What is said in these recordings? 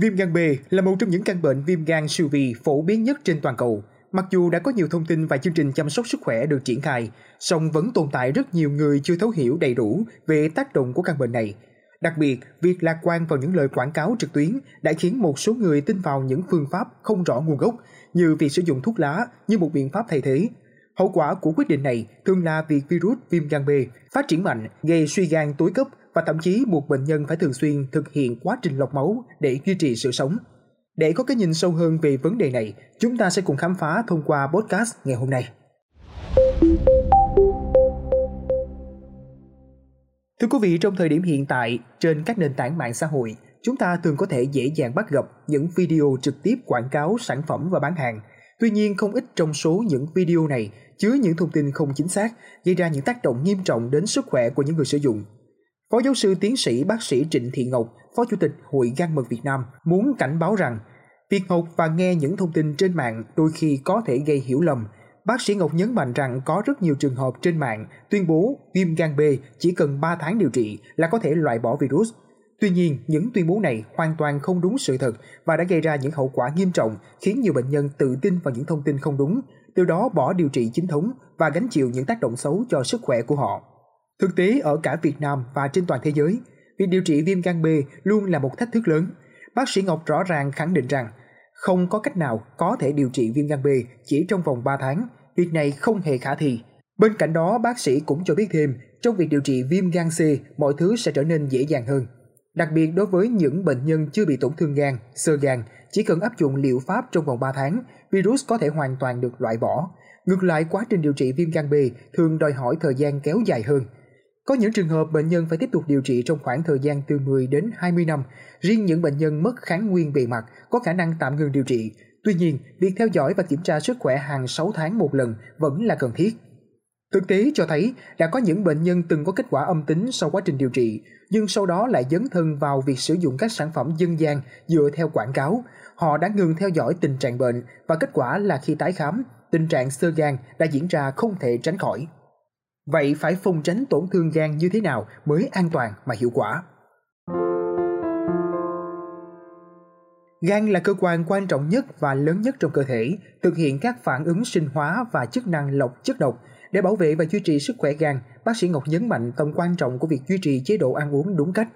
Viêm gan B là một trong những căn bệnh viêm gan siêu vi phổ biến nhất trên toàn cầu. Mặc dù đã có nhiều thông tin và chương trình chăm sóc sức khỏe được triển khai, song vẫn tồn tại rất nhiều người chưa thấu hiểu đầy đủ về tác động của căn bệnh này. Đặc biệt, việc lạc quan vào những lời quảng cáo trực tuyến đã khiến một số người tin vào những phương pháp không rõ nguồn gốc như việc sử dụng thuốc lá như một biện pháp thay thế. Hậu quả của quyết định này thường là việc virus viêm gan B phát triển mạnh, gây suy gan tối cấp và thậm chí buộc bệnh nhân phải thường xuyên thực hiện quá trình lọc máu để duy trì sự sống. Để có cái nhìn sâu hơn về vấn đề này, chúng ta sẽ cùng khám phá thông qua podcast ngày hôm nay. Thưa quý vị, trong thời điểm hiện tại, trên các nền tảng mạng xã hội, chúng ta thường có thể dễ dàng bắt gặp những video trực tiếp quảng cáo sản phẩm và bán hàng. Tuy nhiên, không ít trong số những video này chứa những thông tin không chính xác, gây ra những tác động nghiêm trọng đến sức khỏe của những người sử dụng. Phó giáo sư tiến sĩ bác sĩ Trịnh Thị Ngọc, Phó Chủ tịch Hội gan mật Việt Nam muốn cảnh báo rằng việc học và nghe những thông tin trên mạng đôi khi có thể gây hiểu lầm. Bác sĩ Ngọc nhấn mạnh rằng có rất nhiều trường hợp trên mạng tuyên bố viêm gan B chỉ cần 3 tháng điều trị là có thể loại bỏ virus. Tuy nhiên, những tuyên bố này hoàn toàn không đúng sự thật và đã gây ra những hậu quả nghiêm trọng khiến nhiều bệnh nhân tự tin vào những thông tin không đúng, từ đó bỏ điều trị chính thống và gánh chịu những tác động xấu cho sức khỏe của họ. Thực tế ở cả Việt Nam và trên toàn thế giới, việc điều trị viêm gan B luôn là một thách thức lớn. Bác sĩ Ngọc rõ ràng khẳng định rằng không có cách nào có thể điều trị viêm gan B chỉ trong vòng 3 tháng, việc này không hề khả thi. Bên cạnh đó, bác sĩ cũng cho biết thêm, trong việc điều trị viêm gan C, mọi thứ sẽ trở nên dễ dàng hơn. Đặc biệt đối với những bệnh nhân chưa bị tổn thương gan, sơ gan, chỉ cần áp dụng liệu pháp trong vòng 3 tháng, virus có thể hoàn toàn được loại bỏ. Ngược lại, quá trình điều trị viêm gan B thường đòi hỏi thời gian kéo dài hơn – có những trường hợp bệnh nhân phải tiếp tục điều trị trong khoảng thời gian từ 10 đến 20 năm. Riêng những bệnh nhân mất kháng nguyên bề mặt có khả năng tạm ngừng điều trị. Tuy nhiên, việc theo dõi và kiểm tra sức khỏe hàng 6 tháng một lần vẫn là cần thiết. Thực tế cho thấy đã có những bệnh nhân từng có kết quả âm tính sau quá trình điều trị, nhưng sau đó lại dấn thân vào việc sử dụng các sản phẩm dân gian dựa theo quảng cáo. Họ đã ngừng theo dõi tình trạng bệnh và kết quả là khi tái khám, tình trạng sơ gan đã diễn ra không thể tránh khỏi. Vậy phải phòng tránh tổn thương gan như thế nào mới an toàn mà hiệu quả? Gan là cơ quan quan trọng nhất và lớn nhất trong cơ thể, thực hiện các phản ứng sinh hóa và chức năng lọc chất độc. Để bảo vệ và duy trì sức khỏe gan, bác sĩ Ngọc nhấn mạnh tầm quan trọng của việc duy trì chế độ ăn uống đúng cách.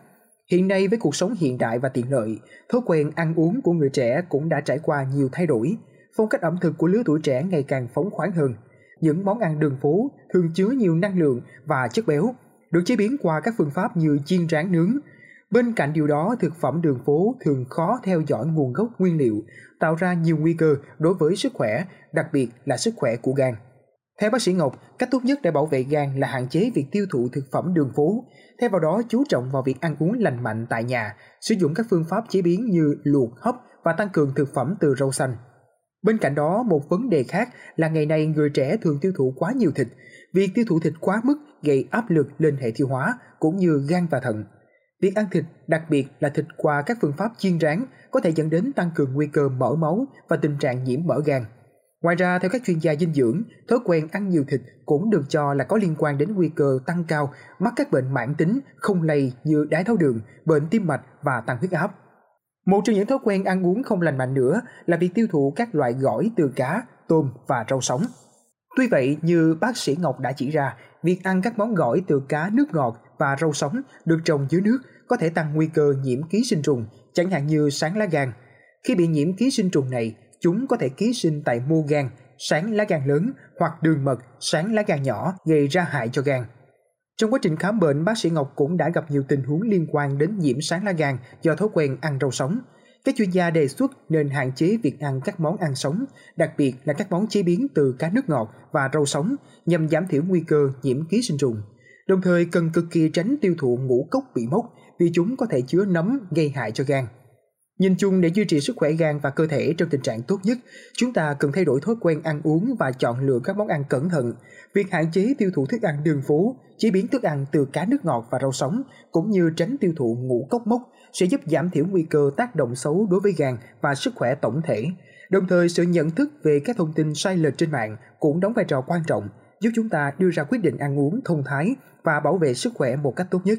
Hiện nay với cuộc sống hiện đại và tiện lợi, thói quen ăn uống của người trẻ cũng đã trải qua nhiều thay đổi. Phong cách ẩm thực của lứa tuổi trẻ ngày càng phóng khoáng hơn – những món ăn đường phố thường chứa nhiều năng lượng và chất béo, được chế biến qua các phương pháp như chiên rán nướng. Bên cạnh điều đó, thực phẩm đường phố thường khó theo dõi nguồn gốc nguyên liệu, tạo ra nhiều nguy cơ đối với sức khỏe, đặc biệt là sức khỏe của gan. Theo bác sĩ Ngọc, cách tốt nhất để bảo vệ gan là hạn chế việc tiêu thụ thực phẩm đường phố, thay vào đó chú trọng vào việc ăn uống lành mạnh tại nhà, sử dụng các phương pháp chế biến như luộc, hấp và tăng cường thực phẩm từ rau xanh. Bên cạnh đó, một vấn đề khác là ngày nay người trẻ thường tiêu thụ quá nhiều thịt. Việc tiêu thụ thịt quá mức gây áp lực lên hệ tiêu hóa cũng như gan và thận. Việc ăn thịt, đặc biệt là thịt qua các phương pháp chiên rán, có thể dẫn đến tăng cường nguy cơ mỡ máu và tình trạng nhiễm mỡ gan. Ngoài ra, theo các chuyên gia dinh dưỡng, thói quen ăn nhiều thịt cũng được cho là có liên quan đến nguy cơ tăng cao mắc các bệnh mãn tính không lây như đái tháo đường, bệnh tim mạch và tăng huyết áp. Một trong những thói quen ăn uống không lành mạnh nữa là việc tiêu thụ các loại gỏi từ cá, tôm và rau sống. Tuy vậy, như bác sĩ Ngọc đã chỉ ra, việc ăn các món gỏi từ cá nước ngọt và rau sống được trồng dưới nước có thể tăng nguy cơ nhiễm ký sinh trùng, chẳng hạn như sáng lá gan. Khi bị nhiễm ký sinh trùng này, chúng có thể ký sinh tại mô gan, sáng lá gan lớn hoặc đường mật, sáng lá gan nhỏ gây ra hại cho gan. Trong quá trình khám bệnh, bác sĩ Ngọc cũng đã gặp nhiều tình huống liên quan đến nhiễm sáng lá gan do thói quen ăn rau sống. Các chuyên gia đề xuất nên hạn chế việc ăn các món ăn sống, đặc biệt là các món chế biến từ cá nước ngọt và rau sống nhằm giảm thiểu nguy cơ nhiễm ký sinh trùng. Đồng thời cần cực kỳ tránh tiêu thụ ngũ cốc bị mốc vì chúng có thể chứa nấm gây hại cho gan. Nhìn chung để duy trì sức khỏe gan và cơ thể trong tình trạng tốt nhất, chúng ta cần thay đổi thói quen ăn uống và chọn lựa các món ăn cẩn thận. Việc hạn chế tiêu thụ thức ăn đường phố, chế biến thức ăn từ cá nước ngọt và rau sống cũng như tránh tiêu thụ ngũ cốc mốc sẽ giúp giảm thiểu nguy cơ tác động xấu đối với gan và sức khỏe tổng thể. Đồng thời, sự nhận thức về các thông tin sai lệch trên mạng cũng đóng vai trò quan trọng, giúp chúng ta đưa ra quyết định ăn uống thông thái và bảo vệ sức khỏe một cách tốt nhất.